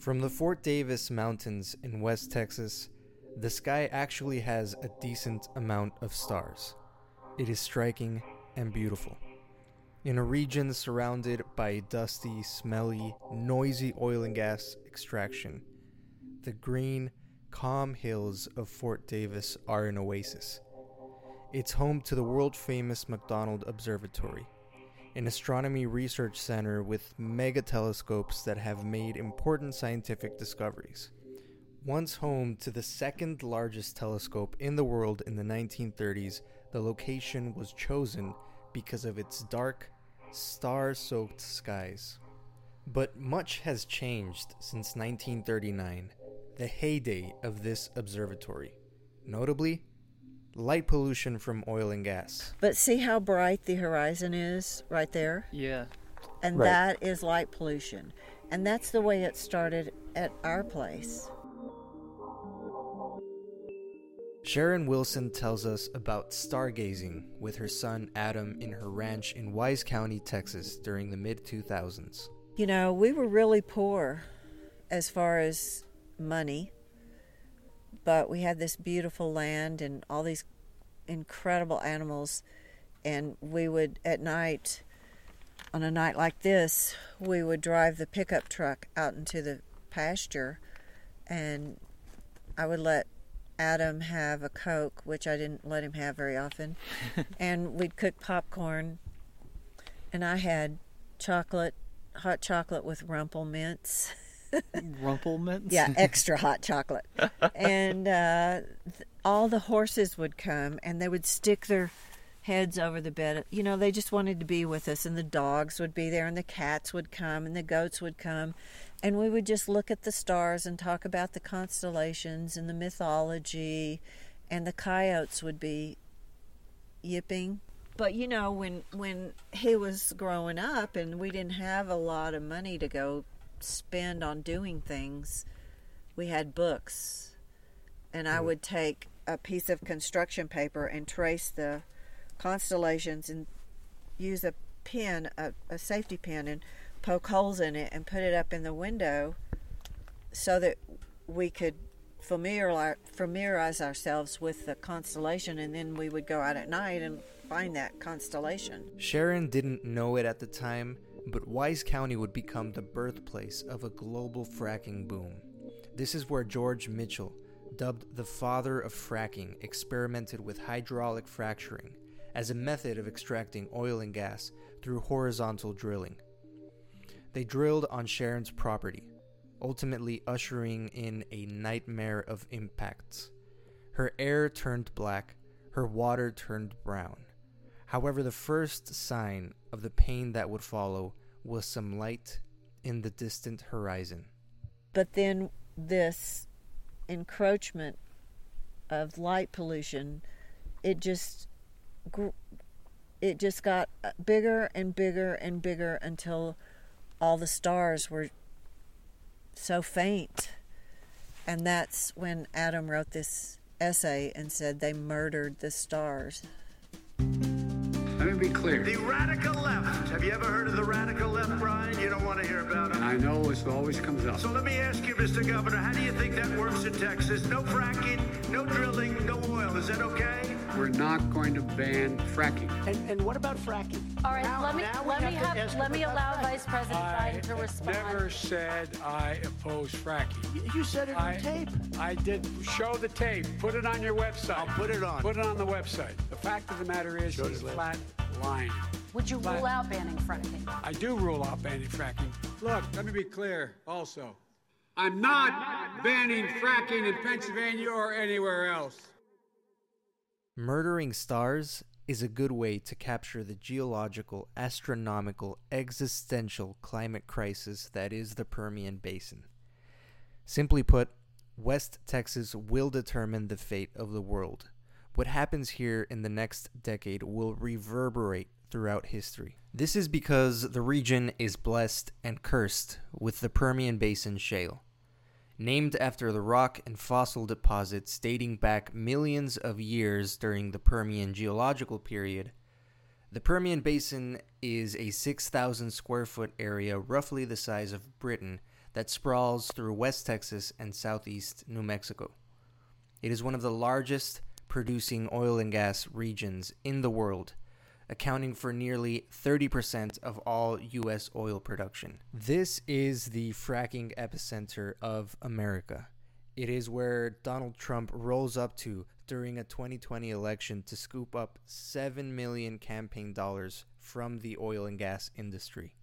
From the Fort Davis Mountains in West Texas, the sky actually has a decent amount of stars. It is striking and beautiful. In a region surrounded by dusty, smelly, noisy oil and gas extraction, the green, calm hills of Fort Davis are an oasis. It's home to the world famous McDonald Observatory, an astronomy research center with mega telescopes that have made important scientific discoveries. Once home to the second largest telescope in the world in the 1930s, the location was chosen because of its dark, star soaked skies. But much has changed since 1939, the heyday of this observatory. Notably, light pollution from oil and gas. But see how bright the horizon is right there? Yeah. And Right. that is light pollution. And that's the way it started at our place. Sharon Wilson tells us about stargazing with her son Adam in her ranch in Wise County, Texas during the mid 2000s. You know, we were really poor as far as money, but we had this beautiful land and all these incredible animals. And we would, at night, on a night like this, we would drive the pickup truck out into the pasture and I would let Adam have a Coke, which I didn't let him have very often. and we'd cook popcorn. And I had chocolate, hot chocolate with Rumple Minze. Rumpelmans? Yeah, extra hot chocolate. And uh, th- all the horses would come and they would stick their heads over the bed. You know, they just wanted to be with us. And the dogs would be there and the cats would come and the goats would come. And we would just look at the stars and talk about the constellations and the mythology. And the coyotes would be yipping. But you know, when when he was growing up and we didn't have a lot of money to go spend on doing things, we had books. And I mm. would take a piece of construction paper and trace the constellations and use a pin, a, a safety pin, and poke holes in it and put it up in the window so that we could familiarize ourselves with the constellation and then we would go out at night and find that constellation. Sharon didn't know it at the time, but Wise County would become the birthplace of a global fracking boom. This is where George Mitchell, dubbed the father of fracking, experimented with hydraulic fracturing as a method of extracting oil and gas through horizontal drilling. They drilled on Sharon's property, ultimately ushering in a nightmare of impacts. Her air turned black, her water turned brown. However, the first sign of the pain that would follow was some light in the distant horizon. But then this encroachment of light pollution, it just it just got bigger and bigger and bigger until all the stars were so faint. And that's when Adam wrote this essay and said they murdered the stars. Let me be clear. The radical left. Have you ever heard of the radical left, Brian? You don't want to hear about And it. I know this always comes up. So let me ask you, Mr. Governor, how do you think that works in Texas? No fracking, no drilling, no oil. Is that okay? We're not going to ban fracking. And, and what about fracking? All right, Now- let me let me have to have let me allow fracking. Vice President I Biden to respond. never said I oppose fracking. You- You said it on tape. I did show the tape. Put it on your website. I'll put it on. Put it on the website. The fact of the matter is, he's flat lying. Would you But- rule out banning fracking? I do rule out banning fracking. Look, let me be clear also. I'm not banning fracking in Pennsylvania or anywhere else. Murdering stars is a good way to capture the geological, astronomical, existential climate crisis that is the Permian Basin. Simply put, West Texas will determine the fate of the world. What happens here in the next decade will reverberate throughout history. This is because the region is blessed and cursed with the Permian Basin shale named after the rock and fossil deposits dating back millions of years during the Permian geological period. The Permian Basin is a 6,000 square foot area, roughly the size of Britain, that sprawls through West Texas and southeast New Mexico. It is one of the largest producing oil and gas regions in the world, accounting for nearly 30% of all U.S. oil production. This is the fracking epicenter of America. It is where Donald Trump rolls up to during a 2020 election to scoop up 7 million campaign dollars from the oil and gas industry.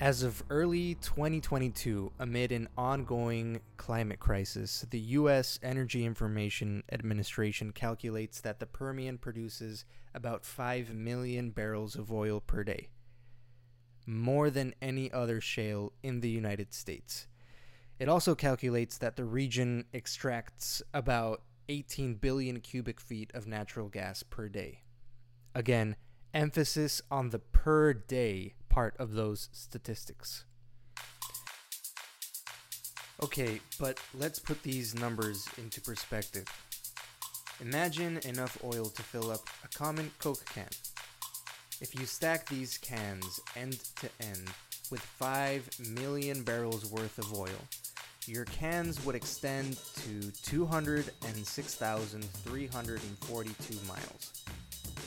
As of early 2022, amid an ongoing climate crisis, the U.S. Energy Information Administration calculates that the Permian produces about 5 million barrels of oil per day, more than any other shale in the United States. It also calculates that the region extracts about 18 billion cubic feet of natural gas per day. Again, emphasis on the per day part of those statistics. Okay, but let's put these numbers into perspective. Imagine enough oil to fill up a common Coke can. If you stack these cans end to end with 5 million barrels worth of oil, your cans would extend to 206,342 miles,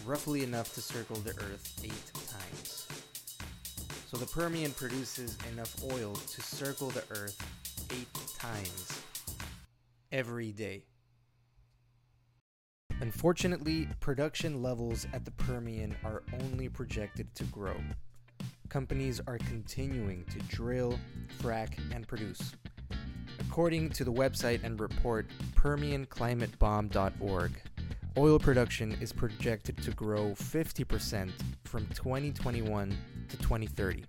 roughly enough to circle the Earth eight times. So the Permian produces enough oil to circle the Earth eight times every day. Unfortunately, production levels at the Permian are only projected to grow. Companies are continuing to drill, frack, and produce. According to the website and report PermianClimateBomb.org, oil production is projected to grow 50% from 2021 to 2030.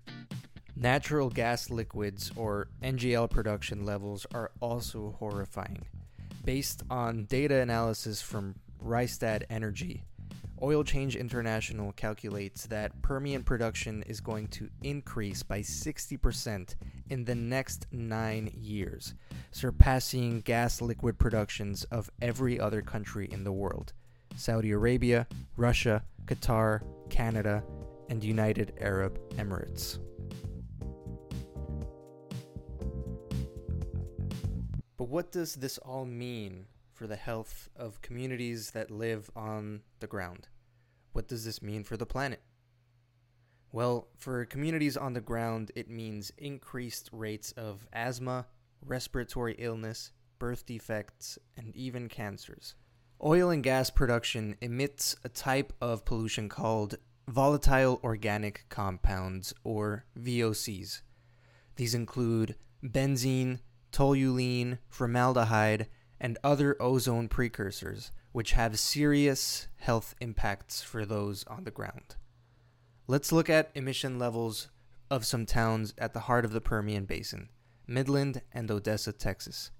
Natural gas liquids, or NGL production levels, are also horrifying. Based on data analysis from Rystad Energy, Oil Change International calculates that Permian production is going to increase by 60% in the next nine years, surpassing gas liquid productions of every other country in the world Saudi Arabia, Russia, Qatar, Canada, and United Arab Emirates. But what does this all mean for the health of communities that live on the ground? What does this mean for the planet? Well, for communities on the ground, it means increased rates of asthma, respiratory illness, birth defects, and even cancers. Oil and gas production emits a type of pollution called volatile organic compounds, or VOCs. These include benzene, toluene, formaldehyde, and other ozone precursors, which have serious health impacts for those on the ground. Let's look at emission levels of some towns at the heart of the Permian Basin Midland and Odessa, Texas.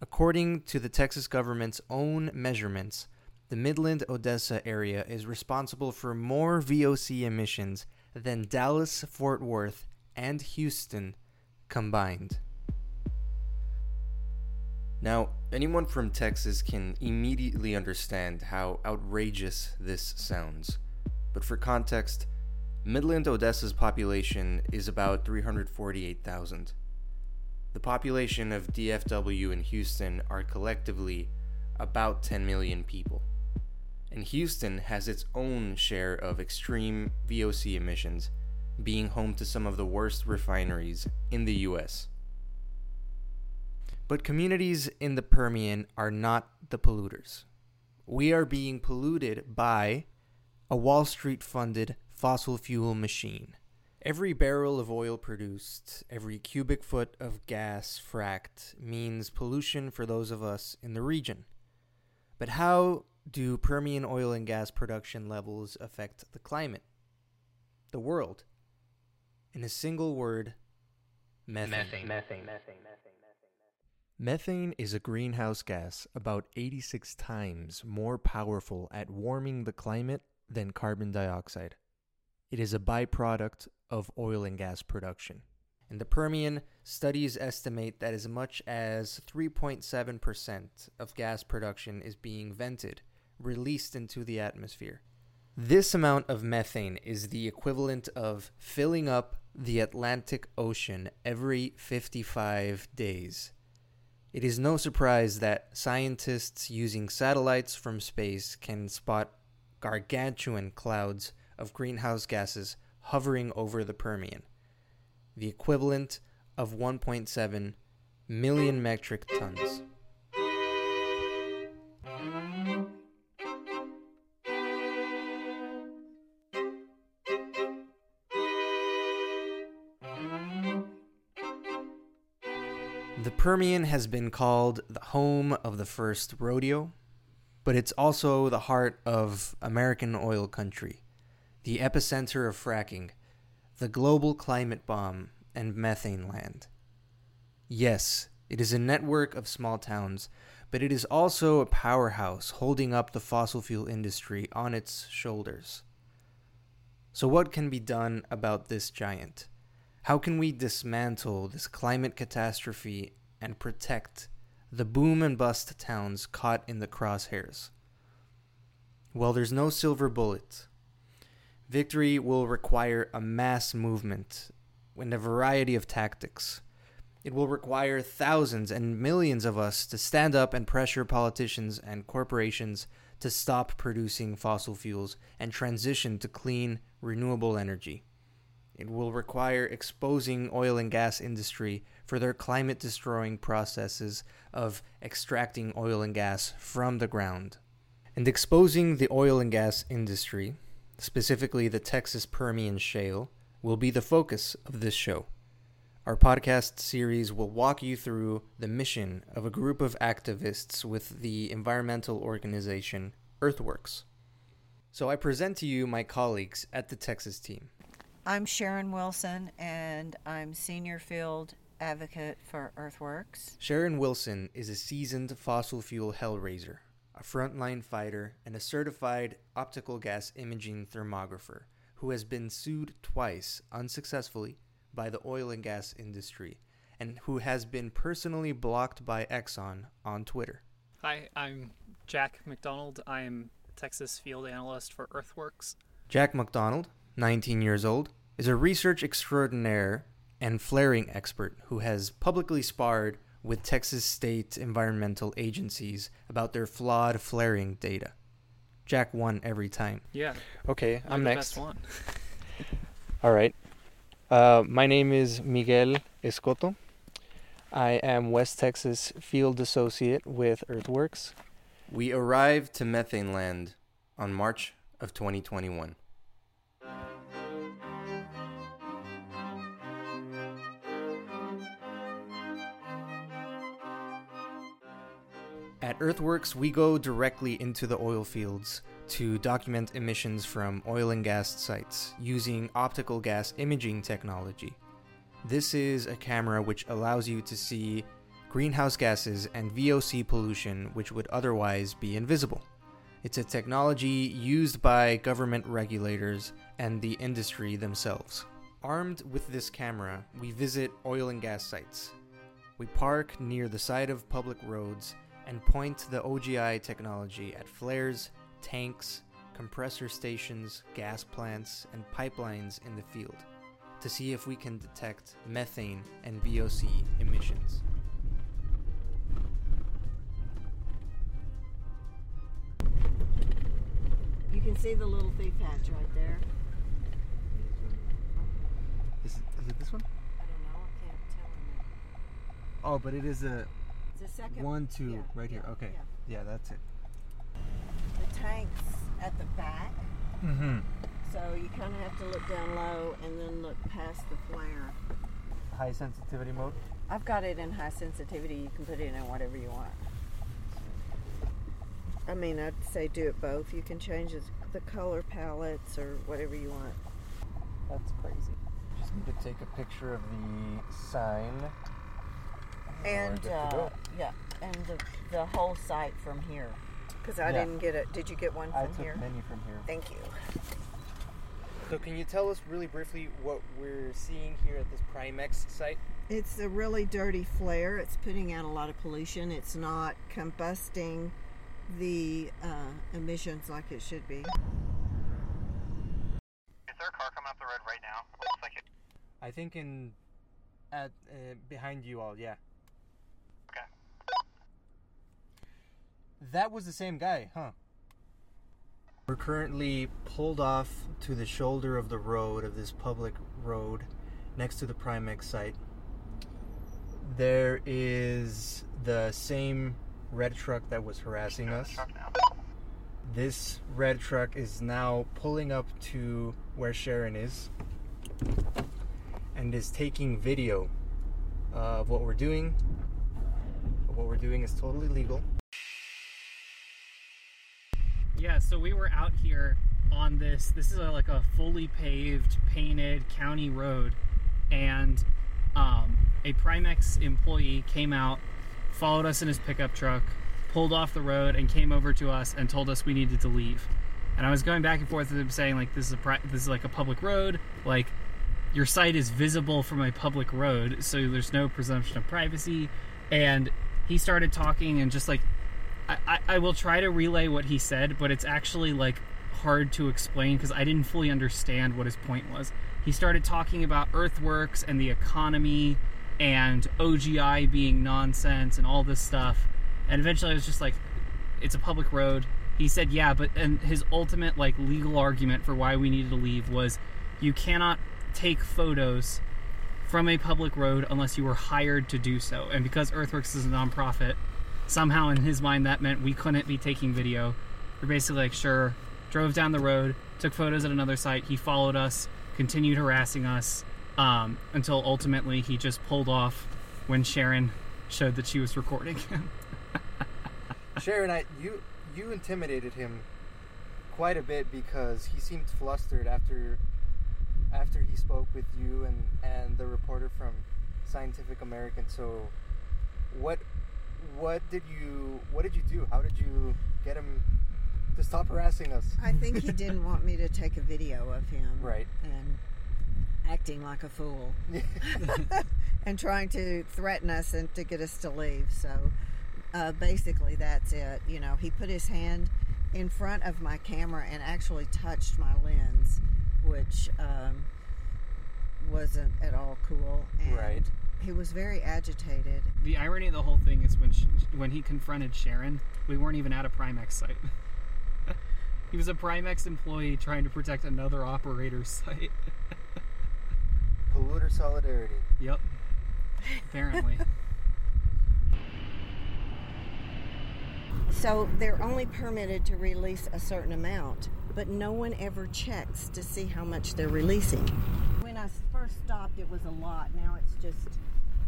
According to the Texas government's own measurements, the Midland Odessa area is responsible for more VOC emissions than Dallas, Fort Worth, and Houston combined. Now, anyone from Texas can immediately understand how outrageous this sounds. But for context, Midland Odessa's population is about 348,000. The population of DFW and Houston are collectively about 10 million people. And Houston has its own share of extreme VOC emissions, being home to some of the worst refineries in the US. But communities in the Permian are not the polluters. We are being polluted by a Wall Street funded fossil fuel machine. Every barrel of oil produced, every cubic foot of gas fracked means pollution for those of us in the region. But how do Permian oil and gas production levels affect the climate? The world? In a single word, methane. Methane. Methane. Methane. Methane Methane is a greenhouse gas about 86 times more powerful at warming the climate than carbon dioxide. It is a byproduct of oil and gas production. In the Permian, studies estimate that as much as 3.7% of gas production is being vented, released into the atmosphere. This amount of methane is the equivalent of filling up the Atlantic Ocean every 55 days. It is no surprise that scientists using satellites from space can spot gargantuan clouds of greenhouse gases hovering over the Permian, the equivalent of 1.7 million metric tons. Permian has been called the home of the first rodeo, but it's also the heart of American oil country, the epicenter of fracking, the global climate bomb, and methane land. Yes, it is a network of small towns, but it is also a powerhouse holding up the fossil fuel industry on its shoulders. So, what can be done about this giant? How can we dismantle this climate catastrophe and protect the boom and bust towns caught in the crosshairs? Well, there's no silver bullet. Victory will require a mass movement and a variety of tactics. It will require thousands and millions of us to stand up and pressure politicians and corporations to stop producing fossil fuels and transition to clean, renewable energy. It will require exposing oil and gas industry for their climate destroying processes of extracting oil and gas from the ground. And exposing the oil and gas industry, specifically the Texas Permian Shale, will be the focus of this show. Our podcast series will walk you through the mission of a group of activists with the environmental organization Earthworks. So I present to you my colleagues at the Texas team. I'm Sharon Wilson, and I'm senior field advocate for Earthworks. Sharon Wilson is a seasoned fossil fuel hellraiser, a frontline fighter, and a certified optical gas imaging thermographer who has been sued twice unsuccessfully by the oil and gas industry and who has been personally blocked by Exxon on Twitter. Hi, I'm Jack McDonald. I am Texas field analyst for Earthworks. Jack McDonald, 19 years old, is a research extraordinaire and flaring expert who has publicly sparred with Texas state environmental agencies about their flawed flaring data. Jack won every time. Yeah, Okay, you're I'm the next. best one. All right. Uh, my name is Miguel Escoto. I am West Texas Field Associate with Earthworks. We arrived to Methane Land on March of 2021. At Earthworks, we go directly into the oil fields to document emissions from oil and gas sites using optical gas imaging technology. This is a camera which allows you to see greenhouse gases and VOC pollution which would otherwise be invisible. It's a technology used by government regulators and the industry themselves. Armed with this camera, we visit oil and gas sites. We park near the side of public roads and point the OGI technology at flares, tanks, compressor stations, gas plants, and pipelines in the field to see if we can detect methane and VOC emissions. You can see the little thief hatch right there. Is it, is it this one? I don't know. I can't tell. Oh, but it is a It's a second one, two, yeah, right here. yeah, Okay. yeah. Yeah, that's it. The tank's at the back, Mm-hmm. so you kind of have to look down low and then look past the flare. High sensitivity mode. I've got it in high sensitivity. You can put it in whatever you want. I mean, I'd say do it both. You can change the color palettes or whatever you want. That's crazy. Just need to take a picture of the sign. And uh, yeah, and the the whole site from here. Because I Yeah. didn't get it. Did you get one I from took here? many from here. Thank you. So can you tell us really briefly what we're seeing here at this Primexx site? It's a really dirty flare. It's putting out a lot of pollution. It's not combusting the uh, emissions like it should be. Is there a car coming up the road right now? Looks like it. I think in at uh, behind you all, yeah. That was the same guy, huh? We're currently pulled off to the shoulder of the road of this public road next to the Primexx site. There is the same red truck that was harassing us. This red truck is now pulling up to where Sharon is and is taking video of what we're doing. What we're doing is totally legal. Yeah, so we were out here on this. This is a, like a fully paved, painted county road, and um, a Primexx employee came out, followed us in his pickup truck, pulled off the road, and came over to us and told us we needed to leave. And I was going back and forth with him, saying like, "This is a pri- this is like a public road, like." Your site is visible from a public road, so there's no presumption of privacy. And he started talking and just like I, I, will try to relay what he said, but it's actually like hard to explain because I didn't fully understand what his point was. He started talking about earthworks and the economy and OGI being nonsense and all this stuff. And eventually I was just like, it's a public road. He said, yeah, but and his ultimate like legal argument for why we needed to leave was you cannot take photos from a public road unless you were hired to do so. And because Earthworks is a nonprofit, somehow in his mind that meant we couldn't be taking video. We're basically like, sure, drove down the road, took photos at another site. He followed us, continued harassing us, um, until ultimately he just pulled off when Sharon showed that she was recording him. Sharon, I you you intimidated him quite a bit because he seemed flustered after after he spoke with you and and the reporter from Scientific American. So, what what did you what did you do? How did you get him to stop harassing us? I think he didn't want me to take a video of him. Right. And acting like a fool. and trying to threaten us and to get us to leave. So uh, basically, that's it. You know, he put his hand in front of my camera and actually touched my lens, which um, wasn't at all cool. And Right. He was very agitated. the irony of the whole thing is when sh when he confronted Sharon, we weren't even at a Primexx site. he was a Primexx employee trying to protect another operator's site. Polluter solidarity. yep. Apparently. So they're only permitted to release a certain amount, but no one ever checks to see how much they're releasing. When I first stopped, it was a lot. Now it's just,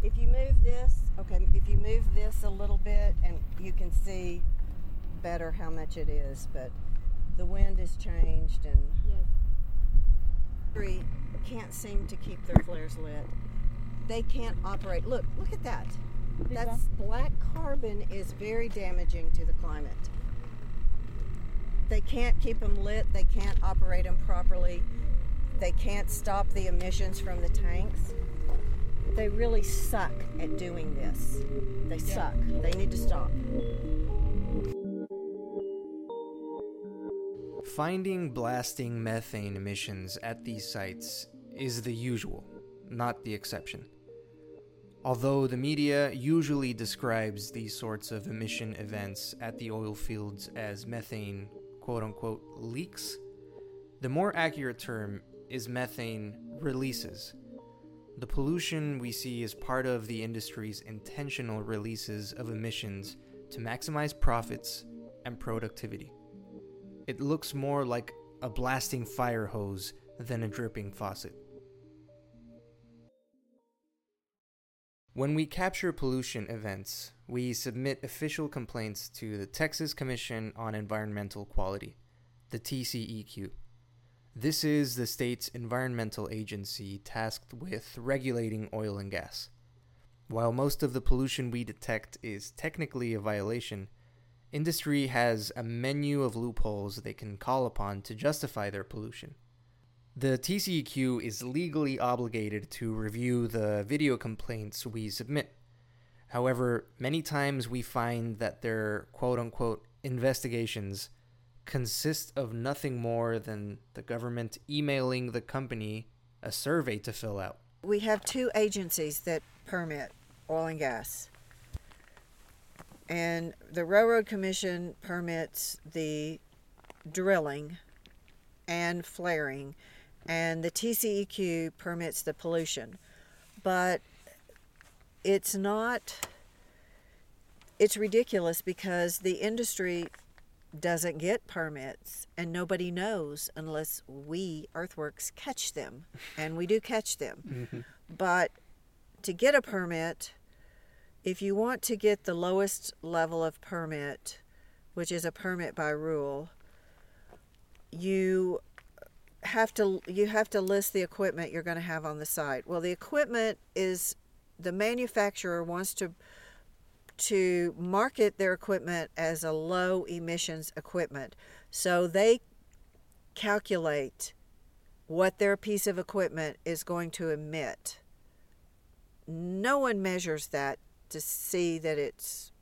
if you move this, okay, if you move this a little bit, and you can see better how much it is, but the wind has changed and Three can't seem to keep their flares lit. They can't operate. Look, look at that. That's black carbon is very damaging to the climate. They can't keep them lit. They can't operate them properly. They can't stop the emissions from the tanks. They really suck at doing this. They suck. They need to stop. Finding blasting methane emissions at these sites is the usual, not the exception. Although the media usually describes these sorts of emission events at the oil fields as methane quote unquote leaks, the more accurate term is methane releases. The pollution we see is part of the industry's intentional releases of emissions to maximize profits and productivity. It looks more like a blasting fire hose than a dripping faucet. When we capture pollution events, we submit official complaints to the Texas Commission on Environmental Quality, the TCEQ. This is the state's environmental agency tasked with regulating oil and gas. While most of the pollution we detect is technically a violation, industry has a menu of loopholes they can call upon to justify their pollution. The TCEQ is legally obligated to review the video complaints we submit. However, many times we find that their quote unquote investigations consist of nothing more than the government emailing the company a survey to fill out. We have two agencies that permit oil and gas. And the Railroad Commission permits the drilling and flaring, and the TCEQ permits the pollution. But it's not, it's ridiculous because the industry doesn't get permits and nobody knows unless we, Earthworks, catch them. And we do catch them. Mm-hmm. But to get a permit, if you want to get the lowest level of permit, which is a permit by rule, you have to you have to list the equipment you're going to have on the site. Well, the equipment is the manufacturer wants to to market their equipment as a low emissions equipment. So they calculate what their piece of equipment is going to emit. No one measures that to see that it's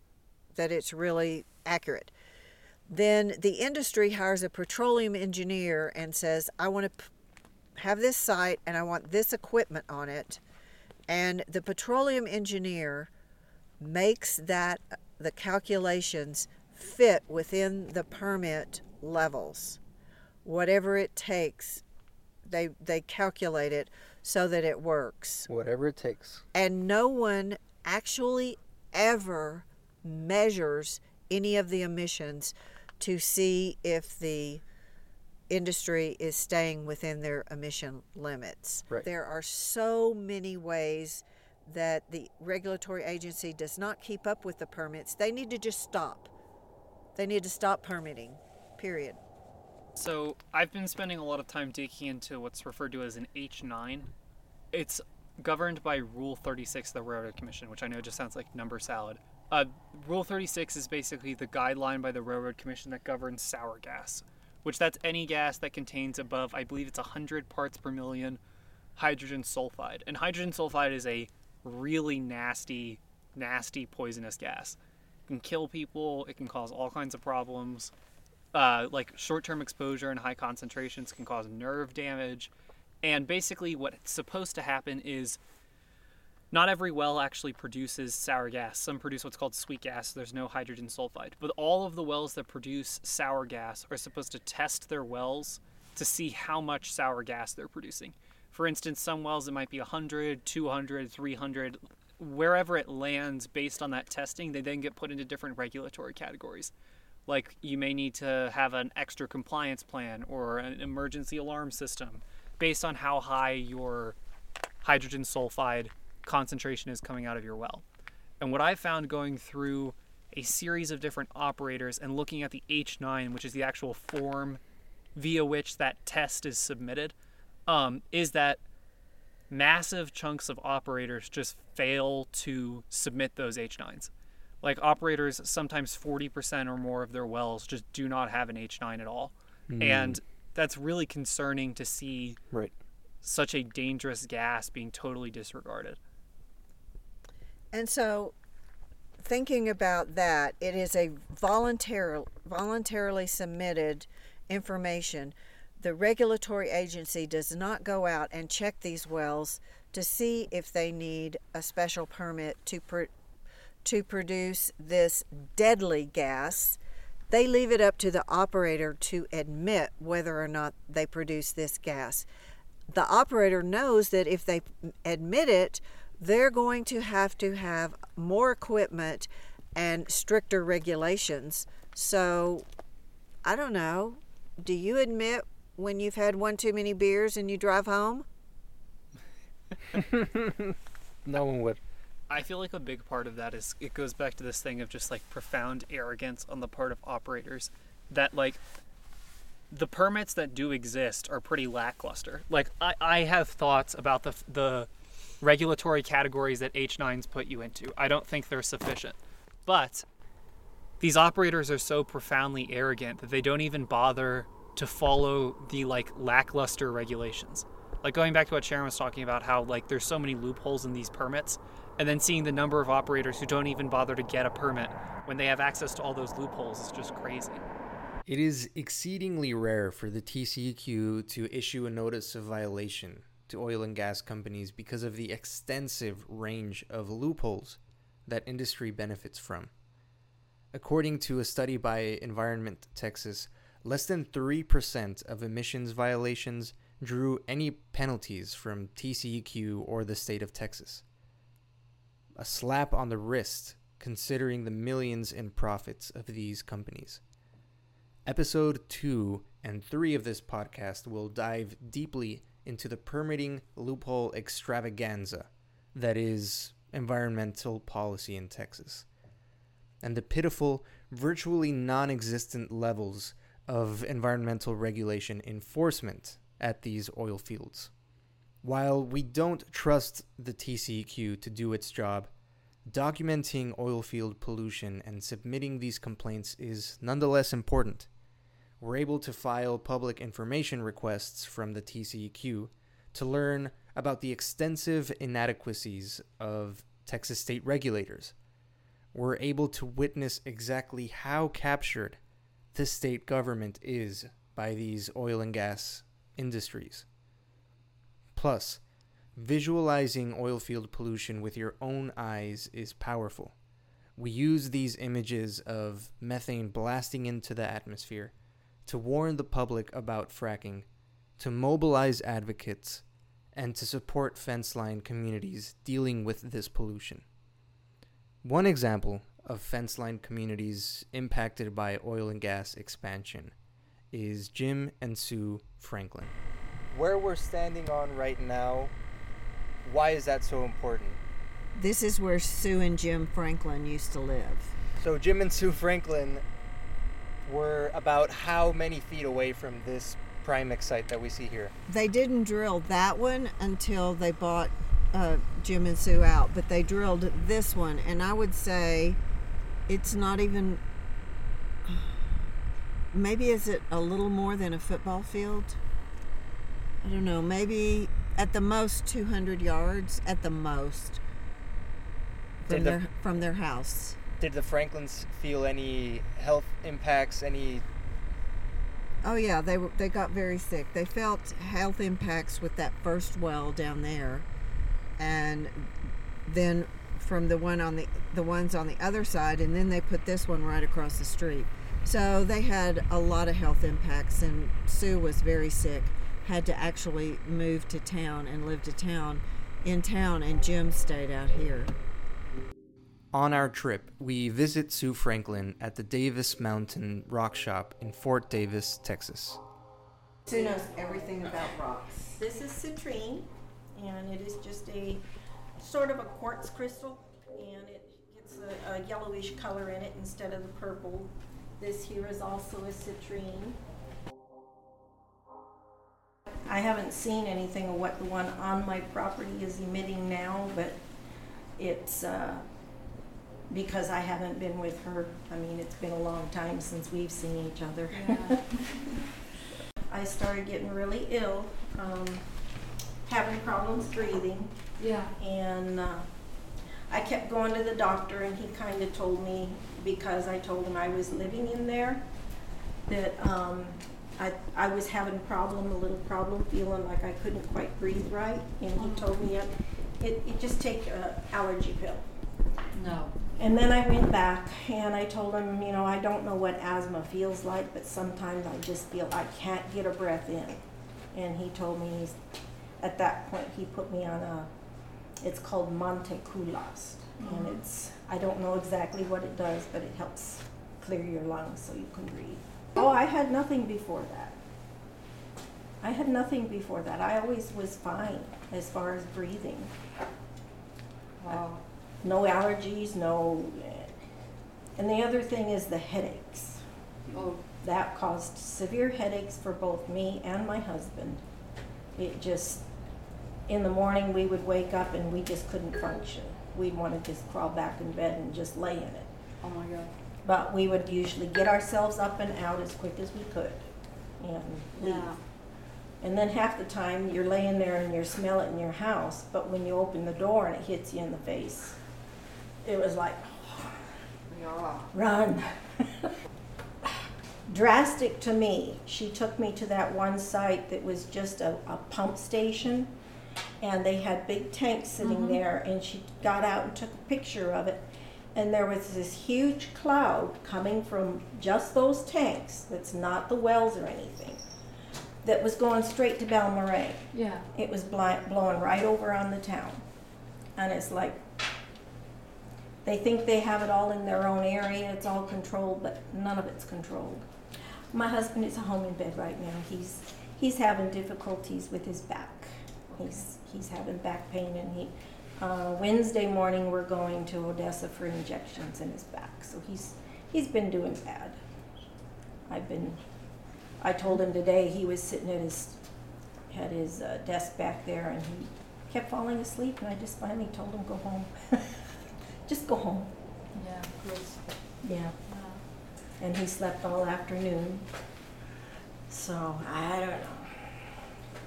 that it's really accurate. Then the industry hires a petroleum engineer and says, "I want to have this site and I want this equipment on it." And the petroleum engineer makes that the calculations fit within the permit levels. Whatever it takes, they they calculate it so that it works. Whatever it takes. And no one actually ever measures any of the emissions to see if the industry is staying within their emission limits. Right. There are so many ways that the regulatory agency does not keep up with the permits. They need to just stop. They need to stop permitting. Period. So I've been spending a lot of time digging into what's referred to as an H9. It's governed by Rule 36 of the Railroad Commission, which I know just sounds like number salad. Uh, Rule 36 is basically the guideline by the Railroad Commission that governs sour gas, which that's any gas that contains above, I believe it's 100 parts per million hydrogen sulfide. And hydrogen sulfide is a really nasty, nasty poisonous gas. It can kill people, it can cause all kinds of problems. Uh, like short-term exposure and high concentrations can cause nerve damage. And basically what's supposed to happen is not every well actually produces sour gas. Some produce what's called sweet gas there's no hydrogen sulfide. But all of the wells that produce sour gas are supposed to test their wells to see how much sour gas they're producing for instance some wells it might be 100 200 300 wherever it lands based on that testing they then get put into different regulatory categories like you may need to have an extra compliance plan or an emergency alarm system based on how high your hydrogen sulfide concentration is coming out of your well. And what I found going through a series of different operators and looking at the H9, which is the actual form via which that test is submitted, um, is that massive chunks of operators just fail to submit those H9s like operators sometimes 40% or more of their wells just do not have an h9 at all and that's really concerning to see Right. such a dangerous gas being totally disregarded And so, thinking about that, it is a voluntary, voluntarily submitted information. The regulatory agency does not go out and check these wells to see if they need a special permit to pr- to produce this deadly gas. They leave it up to the operator to admit whether or not they produce this gas. The operator knows that if they admit it, they're going to have to have more equipment and stricter regulations. So, I don't know. Do you admit when you've had one too many beers and you drive home? No one would. i feel like a big part of that is it goes back to this thing of just like profound arrogance on the part of operators that like the permits that do exist are pretty lackluster like i, I have thoughts about the the regulatory categories that h9s put you into i don't think they're sufficient but these operators are so profoundly arrogant that they don't even bother to follow the like lackluster regulations. Like going back to what Sharon was talking about, how like there's so many loopholes in these permits, and then seeing the number of operators who don't even bother to get a permit when they have access to all those loopholes is just crazy. It is exceedingly rare for the TCEQ to issue a notice of violation to oil and gas companies because of the extensive range of loopholes that industry benefits from. According to a study by Environment Texas, less than 3% of emissions violations drew any penalties from TCEQ or the state of Texas. A slap on the wrist considering the millions in profits of these companies. Episode 2 and 3 of this podcast will dive deeply into the permitting loophole extravaganza that is environmental policy in Texas, and the pitiful, virtually non existent levels of environmental regulation enforcement at these oil fields. While we don't trust the TCEQ to do its job, documenting oil field pollution and submitting these complaints is nonetheless important. We're able to file public information requests from the TCEQ to learn about the extensive inadequacies of Texas state regulators. We're able to witness exactly how captured the state government is by these oil and gas industries. Plus, visualizing oil field pollution with your own eyes is powerful. We use these images of methane blasting into the atmosphere to warn the public about fracking, to mobilize advocates, and to support fence line communities dealing with this pollution. One example of fence line communities impacted by oil and gas expansion is Jim and Sue Franklin. Where we're standing on right now, why is that so important? This is where Sue and Jim Franklin used to live. So, Jim and Sue Franklin were about how many feet away from this Primexx site that we see here? They didn't drill that one until they bought uh, Jim and Sue out, but they drilled this one, and I would say it's not even. Maybe is it a little more than a football field? I don't know. Maybe at the most 200 yards, at the most, from Did the- their from their house. Did the Franklins feel any health impacts, any Oh yeah, they were they got very sick. They felt health impacts with that first well down there, and then from the one on the the ones on the other side, and then they put this one right across the street. So they had a lot of health impacts, and Sue was very sick. Had to actually move to town and live to town, in town, and Jim stayed out here. On our trip, we visit Sue Franklin at the Davis Mountain Rock Shop in Fort Davis, Texas. Sue knows everything about rocks. This is citrine, and it is just a sort of a quartz crystal, and it gets a, a yellowish color in it instead of the purple. This here is also a citrine. I haven't seen anything of what the one on my property is emitting now, but it's uh, because I haven't been with her. I mean, it's been a long time since we've seen each other. I started getting really ill, um, having problems breathing. Yeah. And uh, I kept going to the doctor, and he kind of told me because I told him I was living in there that um, I, I was having a problem, a little problem, feeling like I couldn't quite breathe right. And he told me it, it, it just take an allergy pill. No. And then I went back and I told him, you know, I don't know what asthma feels like, but sometimes I just feel I can't get a breath in. And he told me, he's, at that point, he put me on a, it's called Montelukast. And mm-hmm. it's, I don't know exactly what it does, but it helps clear your lungs so you can breathe. Oh, I had nothing before that. I had nothing before that. I always was fine as far as breathing. Uh, wow. No allergies, no. And the other thing is the headaches. Oh. That caused severe headaches for both me and my husband. It just, in the morning, we would wake up and we just couldn't function. We'd want to just crawl back in bed and just lay in it. Oh my God. But we would usually get ourselves up and out as quick as we could and leave. Yeah. And then half the time you're laying there and you smell it in your house, but when you open the door and it hits you in the face, it was like, Yeah. run. drastic to me. She took me to that one site that was just a, a pump station, and they had big tanks sitting mm-hmm. there, and she got out and took a picture of it. And there was this huge cloud coming from just those tanks, that's not the wells or anything, that was going straight to Balmorhea. Yeah. It was blowing right over on the town. And it's like, they think they have it all in their own area, it's all controlled, but none of it's controlled. My husband is home in bed right now. He's, he's having difficulties with his back. He's, he's having back pain and he, uh, Wednesday morning, we're going to Odessa for injections in his back. So he's, he's been doing bad. I've been, I told him today, he was sitting at his, had his uh, desk back there and he kept falling asleep and I just finally told him, go home. Just go home. Yeah. Yeah. And he slept all afternoon. So, I don't know.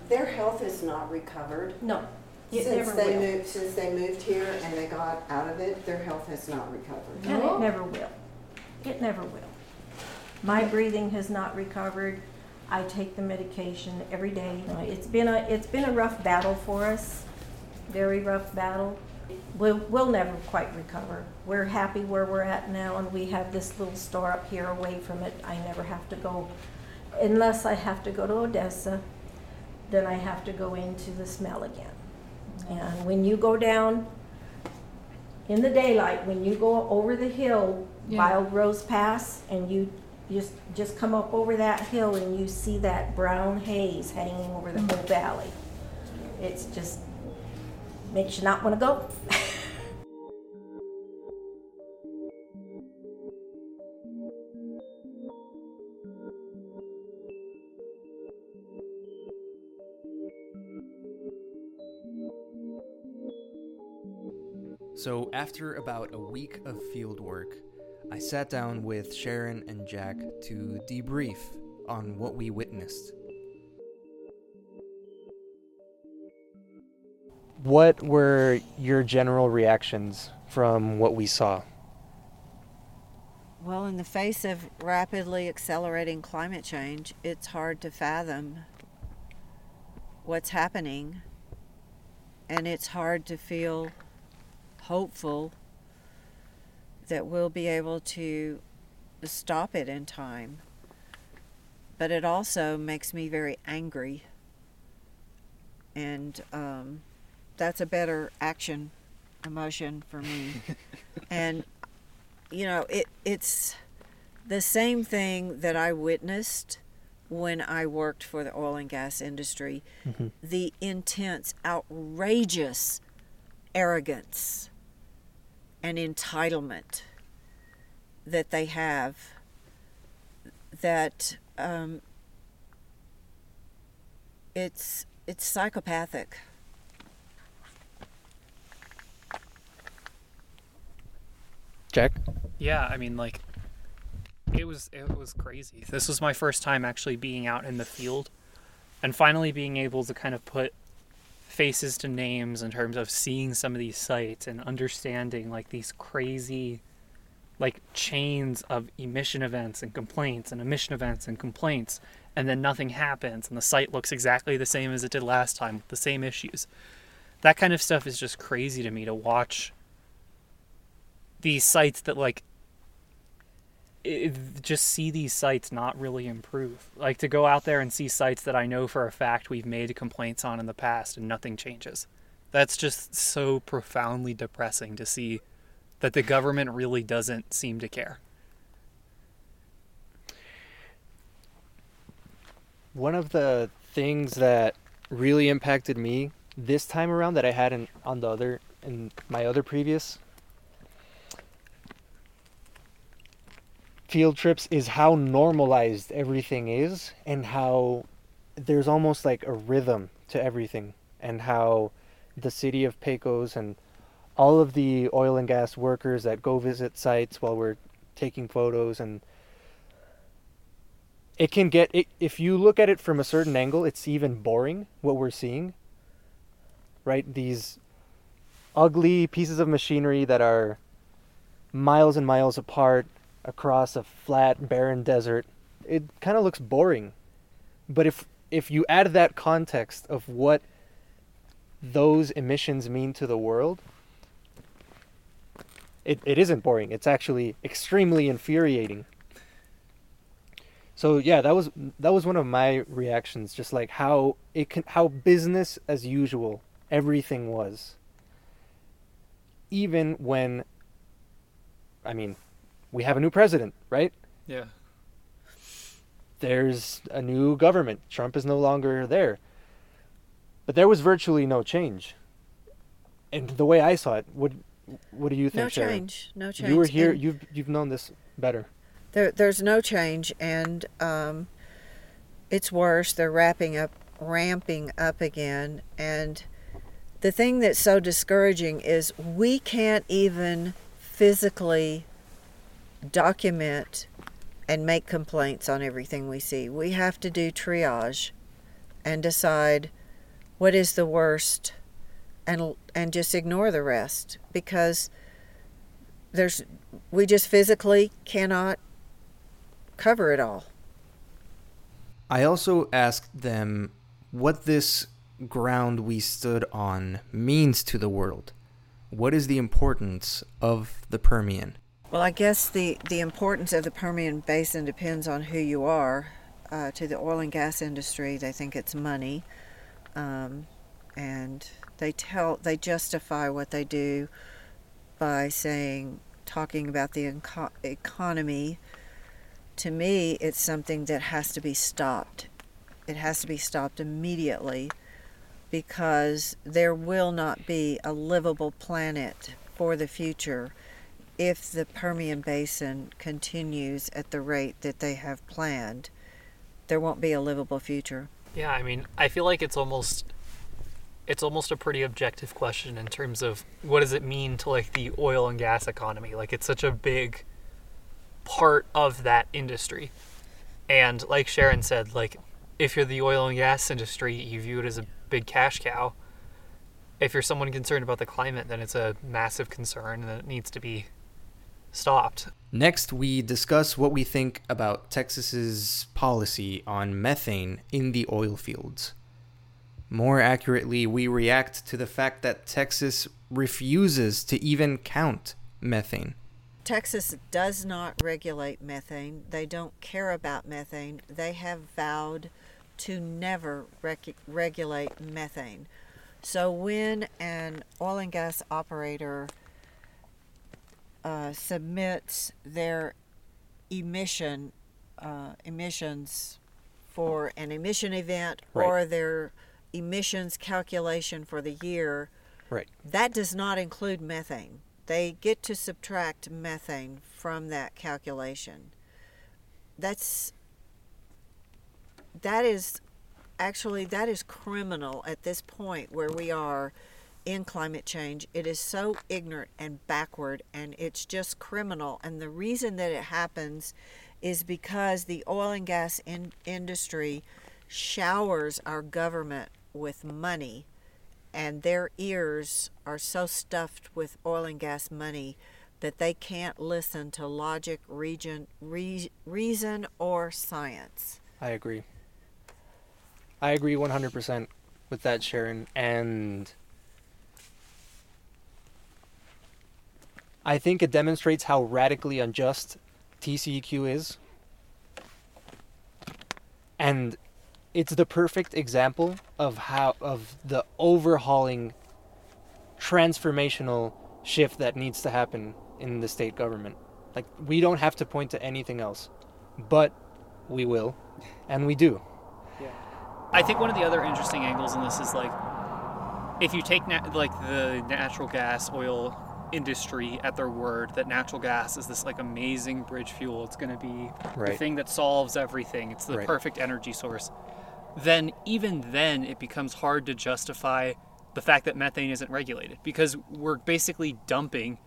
Their health is not recovered. No, it Since never they will. moved, since they moved here and they got out of it, their health has not recovered. And it never will. It never will. My breathing has not recovered. I take the medication every day. It's been a, it's been a rough battle for us, very rough battle. We'll, we'll never quite recover. We're happy where we're at now and we have this little store up here away from it. I never have to go, unless I have to go to Odessa, then I have to go into the smell again. And when you go down in the daylight, when you go over the hill, Yeah. Wild Rose Pass, and you just just come up over that hill and you see that brown haze hanging over the whole valley. It's just makes you not want to go. So, after about a week of field work, I sat down with Sharon and Jack to debrief on what we witnessed. What were your general reactions from what we saw? Well, in the face of rapidly accelerating climate change, it's hard to fathom what's happening. And it's hard to feel hopeful that we'll be able to stop it in time. But it also makes me very angry. And um, that's a better action emotion for me. and you know, it it's the same thing that I witnessed when I worked for the oil and gas industry. The intense, outrageous arrogance and entitlement that they have that um, it's it's psychopathic. Jack? Yeah, I mean, like, it was it was crazy. This was my first time actually being out in the field, and finally being able to kind of put faces to names in terms of seeing some of these sites and understanding like these crazy like chains of emission events and complaints and emission events and complaints and then nothing happens and the site looks exactly the same as it did last time with the same issues. That kind of stuff is just crazy to me to watch these sites that like it, just see these sites not really improve. Like to go out there and see sites that i know for a fact we've made complaints on in the past and nothing changes. That's just so profoundly depressing to see that the government really doesn't seem to care. One of the things that really impacted me this time around that I hadn't on the other in my other previous field trips is how normalized everything is and how there's almost like a rhythm to everything and how the city of Pecos and all of the oil and gas workers that go visit sites while we're taking photos and it can get it, if you look at it from a certain angle it's even boring what we're seeing right? These ugly pieces of machinery that are miles and miles apart across a flat barren desert it kind of looks boring. But if if you add that context of what those emissions mean to the world, it, it isn't boring. It's actually extremely infuriating. So yeah, that was that was one of my reactions. Just like how it can, how business as usual everything was. Even when, I mean, we have a new president, right? Yeah. There's a new government. Trump is no longer there. But there was virtually no change. And the way I saw it, what what do you think? No Sharon? change. No change. You were here. And- You've you've known this better. There, there's no change, and um, it's worse. They're wrapping up, ramping up again, and the thing that's so discouraging is we can't even physically document and make complaints on everything we see. We have to do triage and decide what is the worst, and and just ignore the rest because there's we just physically cannot cover it all. I also asked them what this ground we stood on means to the world. What is the importance of the Permian? Well, I guess the, the importance of the Permian Basin depends on who you are. Uh, to the oil and gas industry, they think it's money, um, and they tell they justify what they do by saying talking about the economy. To me, it's something that has to be stopped. It has to be stopped immediately because there will not be a livable planet for the future if the Permian Basin continues at the rate that they have planned. There won't be a livable future. Yeah, I mean, I feel like it's almost it's almost a pretty objective question in terms of what does it mean to like the oil and gas economy? Like it's such a big part of that industry. And like Sharon said, like if you're the oil and gas industry, you view it as a big cash cow. If you're someone concerned about the climate, then it's a massive concern and it needs to be stopped. Next, we discuss what we think about Texas's policy on methane in the oil fields. More accurately, we react to the fact that Texas refuses to even count methane. Texas does not regulate methane. They don't care about methane. They have vowed to never rec- regulate methane. So when an oil and gas operator uh, submits their emission uh, emissions for an emission event Right. or their emissions calculation for the year, Right. that does not include methane. They get to subtract methane from that calculation. That's that is actually that is criminal at this point where we are in climate change. It is so ignorant and backward and it's just criminal and the reason that it happens is because the oil and gas in- industry showers our government with money and their ears are so stuffed with oil and gas money that they can't listen to logic, region, re- reason, or science. I agree. I agree 100% with that, Sharon. And I think it demonstrates how radically unjust TCEQ is. And it's the perfect example of how of the overhauling transformational shift that needs to happen in the state government. Like we don't have to point to anything else, but we will, and we do. I think one of the other interesting angles in this is like if you take na- like the natural gas oil industry at their word that natural gas is this like amazing bridge fuel it's going to be the thing that solves everything it's the Right. perfect energy source then even then it becomes hard to justify the fact that methane isn't regulated because we're basically dumping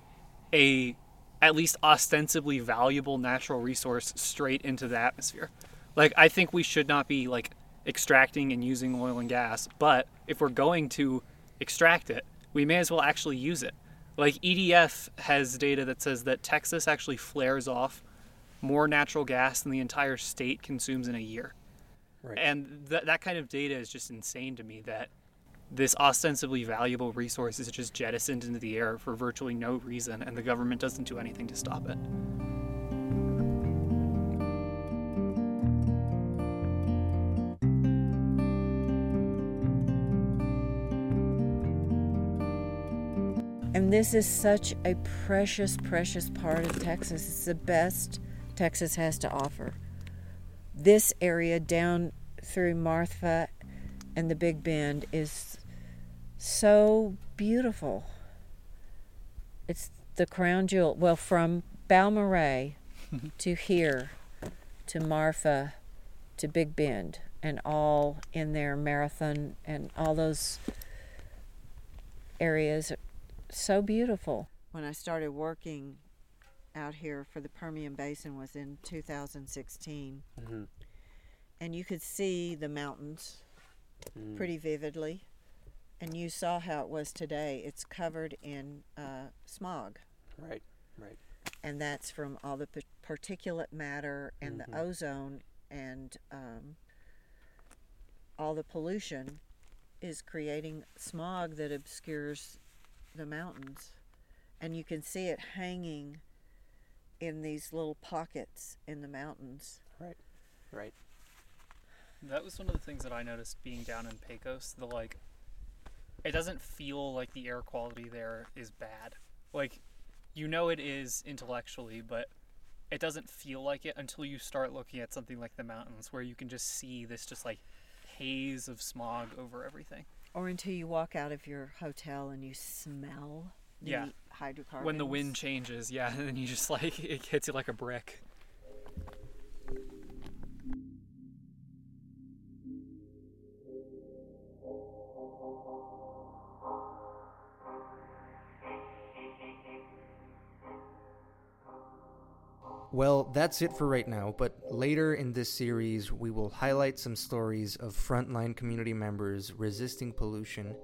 a at least ostensibly valuable natural resource straight into the atmosphere. Like I think we should not be like extracting and using oil and gas, but if we're going to extract it, we may as well actually use it. Like EDF has data that says that Texas actually flares off more natural gas than the entire state consumes in a year. Right. And th- that kind of data is just insane to me that this ostensibly valuable resource is just jettisoned into the air for virtually no reason, and the government doesn't do anything to stop it. And this is such a precious, precious part of Texas. It's the best Texas has to offer. This area down through Marfa and the Big Bend is so beautiful. It's the crown jewel. Well, from Balmorhea to here to Marfa to Big Bend and all in there, Marathon and all those areas so beautiful. When I started working out here for the Permian Basin was in 2016. Mhm. And you could see the mountains Mm. pretty vividly. And you saw how it was today. It's covered in uh, smog. Right, right. And that's from all the particulate matter and Mhm. the ozone and um, all the pollution is creating smog that obscures the mountains. And you can see it hanging in these little pockets in the mountains. Right, right. That was one of the things that I noticed being down in Pecos. The like, it doesn't feel like the air quality there is bad. Like, you know it is intellectually, but it doesn't feel like it until you start looking at something like the mountains, where you can just see this just like haze of smog over everything. Or until you walk out of your hotel and you smell the Yeah. hydrocarbons. When the wind changes, yeah, and then you just like it hits you like a brick. Well, that's it for right now, but later in this series, we will highlight some stories of frontline community members resisting pollution.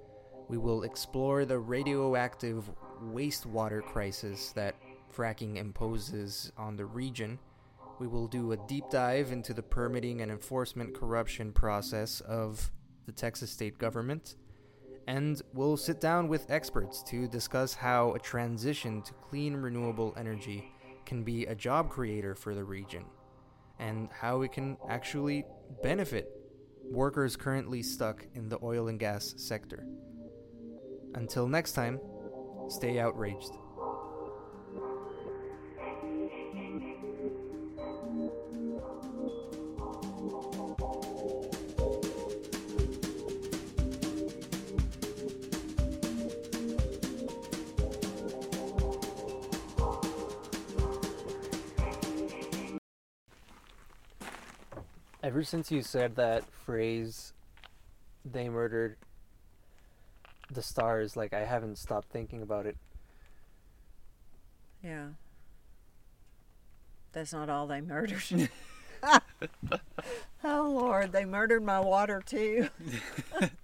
We will explore the radioactive wastewater crisis that fracking imposes on the region. We will do a deep dive into the permitting and enforcement corruption process of the Texas state government. And we'll sit down with experts to discuss how a transition to clean renewable energy can be a job creator for the region and how it can actually benefit workers currently stuck in the oil and gas sector. Until next time, stay outraged. Ever since you said that phrase, they murdered the stars, like I haven't stopped thinking about it. Yeah. That's not all they murdered. oh, Lord, they murdered my water too.